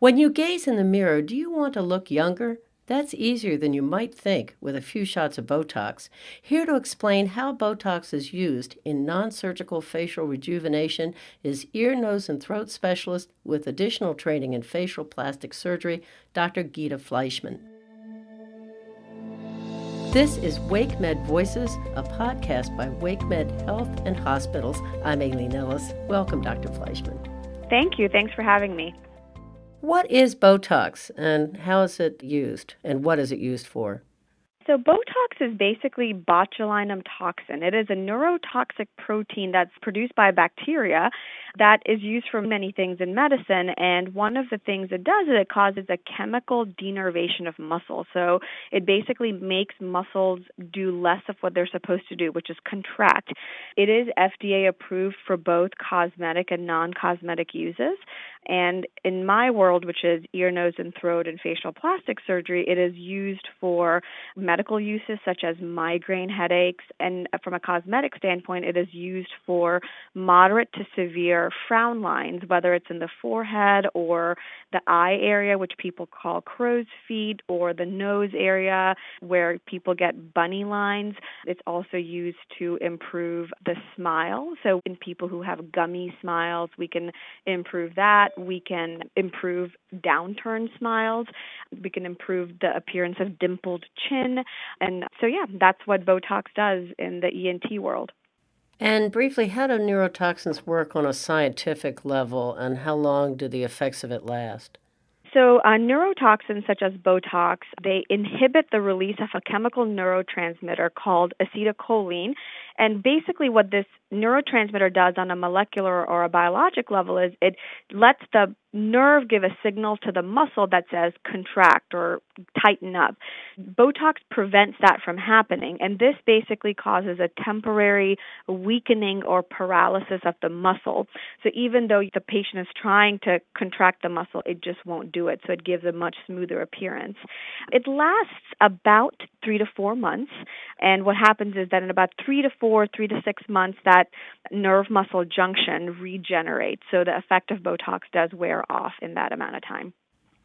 When you gaze in the mirror, do you want to look younger? That's easier than you might think with a few shots of Botox. Here to explain how Botox is used in non surgical facial rejuvenation is ear, nose, and throat specialist with additional training in facial plastic surgery, Dr. Gita Fleischman. This is WakeMed Voices, a podcast by WakeMed Health and Hospitals. I'm Aileen Ellis. Welcome, Dr. Fleischman. Thank you. Thanks for having me. What is Botox and how is it used and what is it used for? So, Botox is basically botulinum toxin. It is a neurotoxic protein that's produced by bacteria that is used for many things in medicine. And one of the things it does is it causes a chemical denervation of muscle. So, it basically makes muscles do less of what they're supposed to do, which is contract. It is FDA approved for both cosmetic and non cosmetic uses. And in my world, which is ear, nose, and throat and facial plastic surgery, it is used for medical uses such as migraine headaches. And from a cosmetic standpoint, it is used for moderate to severe frown lines, whether it's in the forehead or the eye area, which people call crow's feet, or the nose area where people get bunny lines. It's also used to improve the smile. So, in people who have gummy smiles, we can improve that we can improve downturn smiles. We can improve the appearance of dimpled chin. And so, yeah, that's what Botox does in the ENT world. And briefly, how do neurotoxins work on a scientific level, and how long do the effects of it last? So, uh, neurotoxins such as Botox, they inhibit the release of a chemical neurotransmitter called acetylcholine. And basically, what this neurotransmitter does on a molecular or a biologic level is it lets the nerve give a signal to the muscle that says contract or tighten up. Botox prevents that from happening, and this basically causes a temporary weakening or paralysis of the muscle. So even though the patient is trying to contract the muscle, it just won't do it. So it gives a much smoother appearance. It lasts about three to four months, and what happens is that in about three to four, three to six months, that nerve muscle junction regenerates. So the effect of Botox does wear off in that amount of time.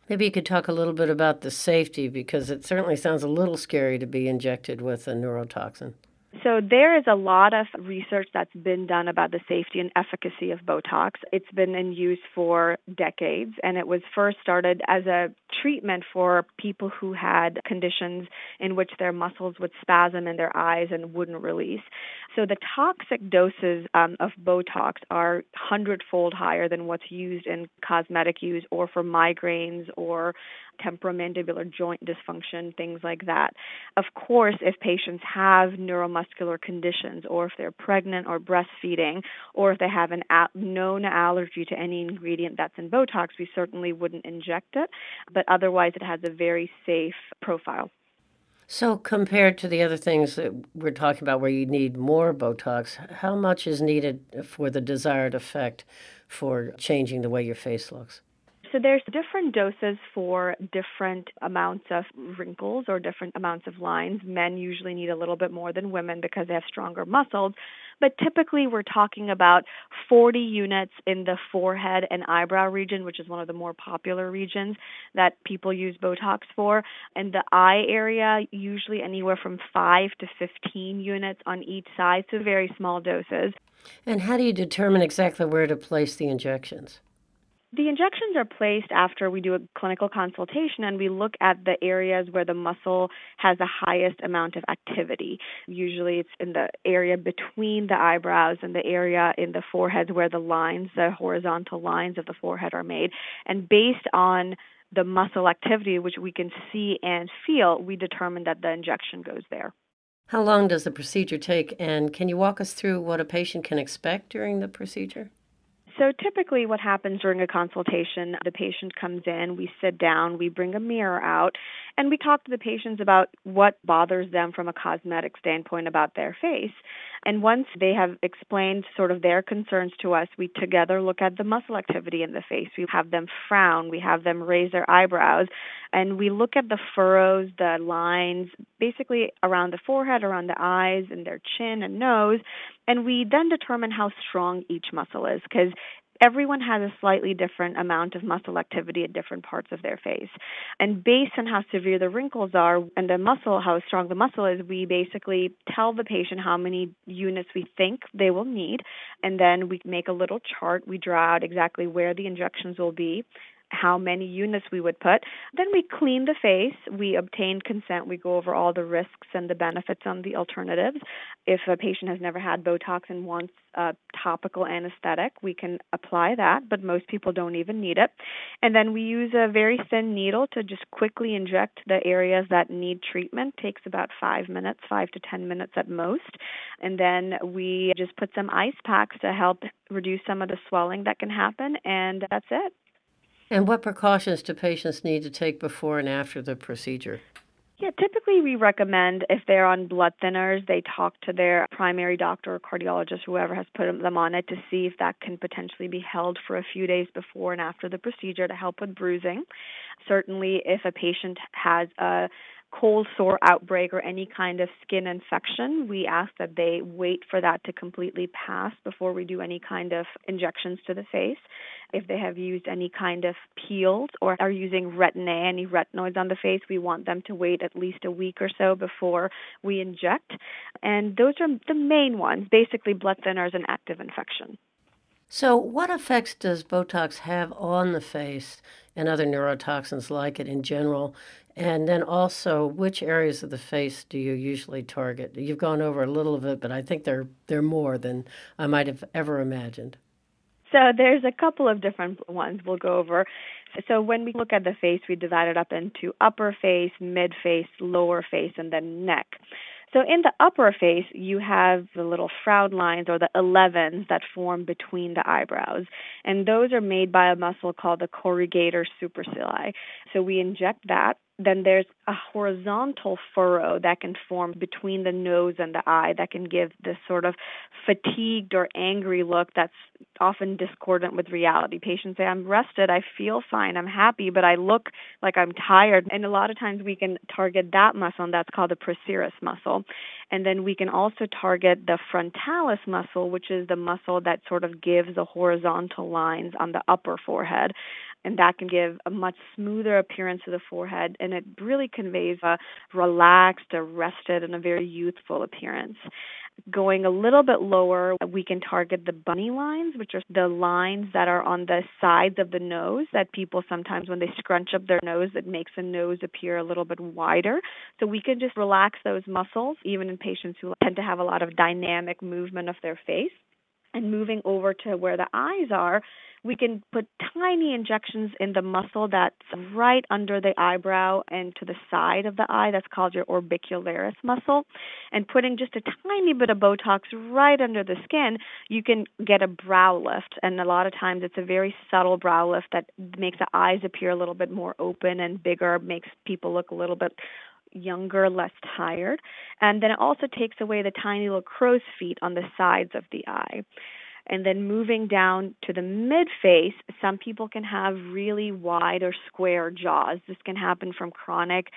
Maybe you could talk a little bit about the safety because it certainly sounds a little scary to be injected with a neurotoxin. So there is a lot of research that's been done about the safety and efficacy of Botox. It's been in use for decades and it was first started as a treatment for people who had conditions in which their muscles would spasm in their eyes and wouldn't release. So the toxic doses um, of Botox are hundredfold higher than what's used in cosmetic use or for migraines or temporomandibular joint dysfunction, things like that. Of course, if patients have neuromuscular conditions, or if they're pregnant or breastfeeding, or if they have a- known allergy to any ingredient that's in Botox, we certainly wouldn't inject it. But otherwise, it has a very safe profile. So, compared to the other things that we're talking about where you need more Botox, how much is needed for the desired effect for changing the way your face looks? So there's different doses for different amounts of wrinkles or different amounts of lines. Men usually need a little bit more than women because they have stronger muscles, but typically we're talking about 40 units in the forehead and eyebrow region, which is one of the more popular regions that people use Botox for. And the eye area, usually anywhere from 5 to 15 units on each side, so very small doses. And how do you determine exactly where to place the injections? The injections are placed after we do a clinical consultation and we look at the areas where the muscle has the highest amount of activity. Usually it's in the area between the eyebrows and the area in the forehead where the lines, the horizontal lines of the forehead are made. And based on the muscle activity, which we can see and feel, we determine that the injection goes there. How long does the procedure take, and can you walk us through what a patient can expect during the procedure? So typically what happens during a consultation, the patient comes in, we sit down, we bring a mirror out, and we talk to the patients about what bothers them from a cosmetic standpoint about their face. And once they have explained sort of their concerns to us, we together look at the muscle activity in the face. We have them frown, we have them raise their eyebrows, and we look at the furrows, the lines, basically around the forehead, around the eyes, and their chin and nose, and we then determine how strong each muscle is because everyone has a slightly different amount of muscle activity at different parts of their face. And based on how severe the wrinkles are and the muscle, how strong the muscle is, we basically tell the patient how many units we think they will need. And then we make a little chart. We draw out exactly where the injections will be how many units we would put. Then we clean the face, we obtain consent, we go over all the risks and the benefits on the alternatives. If a patient has never had Botox and wants a topical anesthetic, we can apply that, but most people don't even need it. And then we use a very thin needle to just quickly inject the areas that need treatment. Takes about five minutes, five to ten minutes at most. And then we just put some ice packs to help reduce some of the swelling that can happen, and that's it. And what precautions do patients need to take before and after the procedure? Yeah, typically we recommend if they're on blood thinners, they talk to their primary doctor or cardiologist, whoever has put them on it, to see if that can potentially be held for a few days before and after the procedure to help with bruising. Certainly, if a patient has a cold sore outbreak or any kind of skin infection, we ask that they wait for that to completely pass before we do any kind of injections to the face. If they have used any kind of peels or are using retin A, any retinoids on the face, we want them to wait at least a week or so before we inject. And those are the main ones basically, blood thinners and active infection. So, what effects does Botox have on the face and other neurotoxins like it in general? And then also, which areas of the face do you usually target? You've gone over a little of it, but I think they're they're more than I might have ever imagined. So there's a couple of different ones we'll go over. So when we look at the face, we divide it up into upper face, mid face, lower face, and then neck. So in the upper face, you have the little frown lines or the 11s that form between the eyebrows. And those are made by a muscle called the corrugator supercilii. So we inject that then there's a horizontal furrow that can form between the nose and the eye that can give this sort of fatigued or angry look that's often discordant with reality. Patients say, I'm rested, I feel fine, I'm happy, but I look like I'm tired. And a lot of times we can target that muscle, and that's called the procerus muscle. And then we can also target the frontalis muscle, which is the muscle that sort of gives the horizontal lines on the upper forehead and that can give a much smoother appearance to the forehead and it really conveys a relaxed, a rested, and a very youthful appearance. Going a little bit lower, we can target the bunny lines, which are the lines that are on the sides of the nose that people sometimes, when they scrunch up their nose, it makes the nose appear a little bit wider. So we can just relax those muscles, even in patients who tend to have a lot of dynamic movement of their face. And moving over to where the eyes are, we can put tiny injections in the muscle that's right under the eyebrow and to the side of the eye. That's called your orbicularis muscle. And putting just a tiny bit of Botox right under the skin, you can get a brow lift. And a lot of times it's a very subtle brow lift that makes the eyes appear a little bit more open and bigger, makes people look a little bit younger, less tired. And then it also takes away the tiny little crow's feet on the sides of the eye. And then moving down to the mid face, some people can have really wide or square jaws. This can happen from chronic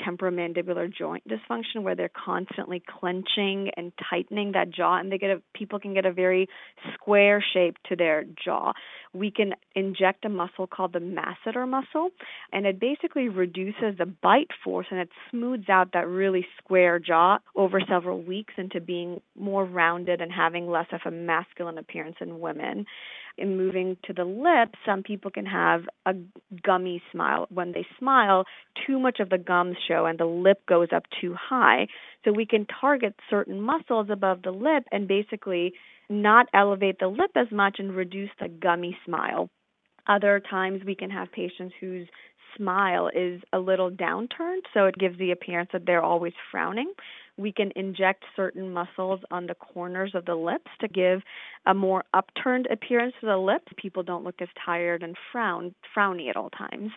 temporomandibular joint dysfunction where they're constantly clenching and tightening that jaw and they get a people can get a very square shape to their jaw. We can inject a muscle called the masseter muscle and it basically reduces the bite force and it smooths out that really square jaw over several weeks into being more rounded and having less of a masculine appearance in women in moving to the lips, some people can have a gummy smile. When they smile, too much of the gums show and the lip goes up too high. So we can target certain muscles above the lip and basically not elevate the lip as much and reduce the gummy smile. Other times we can have patients whose smile is a little downturned, so it gives the appearance that they're always frowning we can inject certain muscles on the corners of the lips to give a more upturned appearance to the lips. People don't look as tired and frown frowny at all times.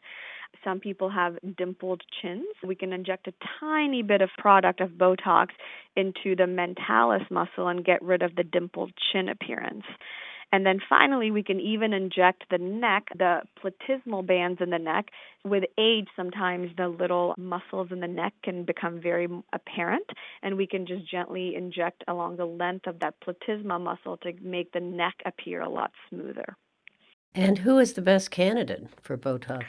Some people have dimpled chins. We can inject a tiny bit of product of Botox into the mentalis muscle and get rid of the dimpled chin appearance. And then finally, we can even inject the neck, the platysmal bands in the neck. With age, sometimes the little muscles in the neck can become very apparent, and we can just gently inject along the length of that platysma muscle to make the neck appear a lot smoother. And who is the best candidate for Botox?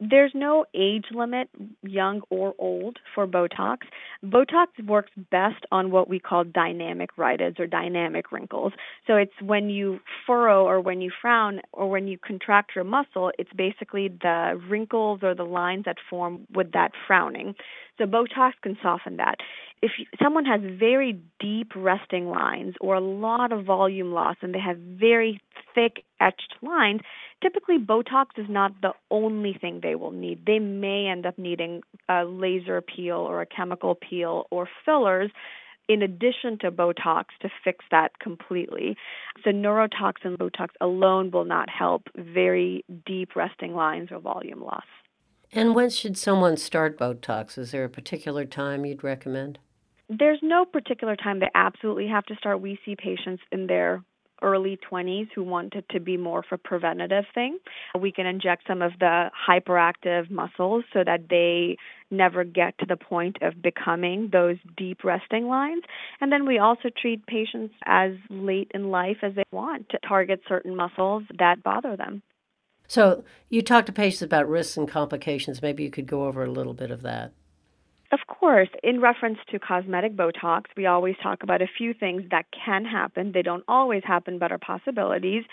There's no age limit, young or old, for Botox. Botox works best on what we call dynamic rhytids or dynamic wrinkles. So it's when you furrow or when you frown or when you contract your muscle, it's basically the wrinkles or the lines that form with that frowning. So Botox can soften that. If someone has very deep resting lines or a lot of volume loss and they have very thick etched lines, typically Botox is not the only thing they will need. They may end up needing a laser peel or a chemical peel or fillers in addition to Botox to fix that completely. So neurotoxin Botox alone will not help very deep resting lines or volume loss. And when should someone start Botox? Is there a particular time you'd recommend? There's no particular time they absolutely have to start. We see patients in their early 20s who want it to be more of a preventative thing. We can inject some of the hyperactive muscles so that they never get to the point of becoming those deep resting lines. And then we also treat patients as late in life as they want to target certain muscles that bother them. So, you talk to patients about risks and complications. Maybe you could go over a little bit of that. Of course, in reference to cosmetic Botox, we always talk about a few things that can happen. They don't always happen, but are possibilities.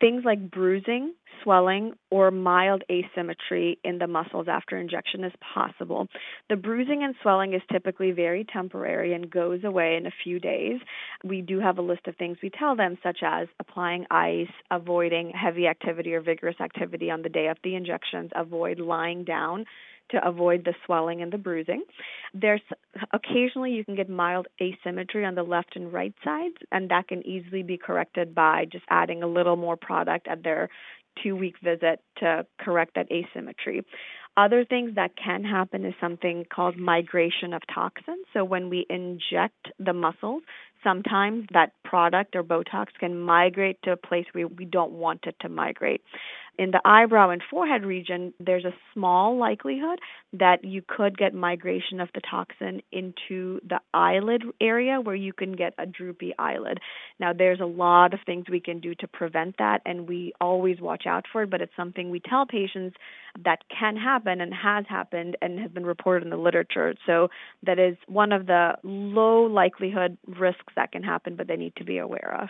Things like bruising, swelling, or mild asymmetry in the muscles after injection is possible. The bruising and swelling is typically very temporary and goes away in a few days. We do have a list of things we tell them, such as applying ice, avoiding heavy activity or vigorous activity on the day of the injections, avoid lying down to avoid the swelling and the bruising. There's occasionally you can get mild asymmetry on the left and right sides, and that can easily be corrected by just adding a little more product at their two week visit to correct that asymmetry. Other things that can happen is something called migration of toxins. So when we inject the muscles, sometimes that product or Botox can migrate to a place where we don't want it to migrate. In the eyebrow and forehead region, there's a small likelihood that you could get migration of the toxin into the eyelid area where you can get a droopy eyelid. Now, there's a lot of things we can do to prevent that, and we always watch out for it, but it's something we tell patients that can happen and has happened and has been reported in the literature. So, that is one of the low likelihood risks that can happen, but they need to be aware of.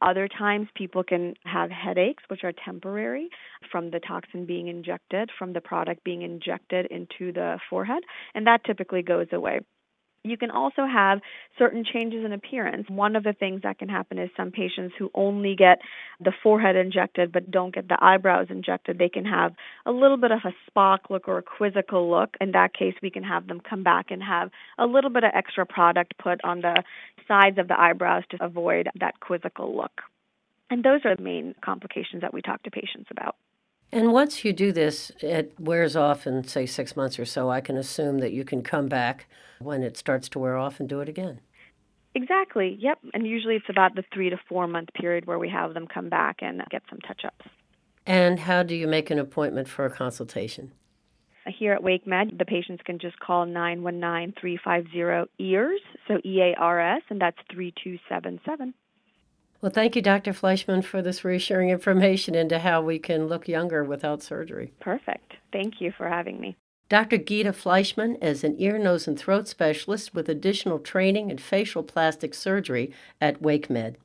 Other times, people can have headaches, which are temporary from the toxin being injected, from the product being injected into the forehead, and that typically goes away. You can also have certain changes in appearance. One of the things that can happen is some patients who only get the forehead injected but don't get the eyebrows injected, they can have a little bit of a Spock look or a quizzical look. In that case, we can have them come back and have a little bit of extra product put on the sides of the eyebrows to avoid that quizzical look. And those are the main complications that we talk to patients about. And once you do this, it wears off in, say, six months or so. I can assume that you can come back when it starts to wear off and do it again. Exactly, yep. And usually it's about the three to four month period where we have them come back and get some touch ups. And how do you make an appointment for a consultation? Uh, here at Wake Med, the patients can just call 919 350 EARS, so E A R S, and that's 3277. Well, thank you, Dr. Fleischman, for this reassuring information into how we can look younger without surgery. Perfect. Thank you for having me. Dr. Gita Fleischman is an ear, nose, and throat specialist with additional training in facial plastic surgery at WakeMed.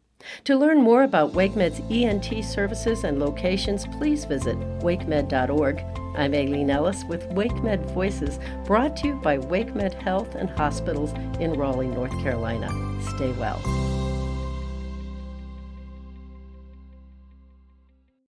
To learn more about WakeMed's ENT services and locations, please visit wakemed.org. I'm Aileen Ellis with WakeMed Voices, brought to you by WakeMed Health and Hospitals in Raleigh, North Carolina. Stay well.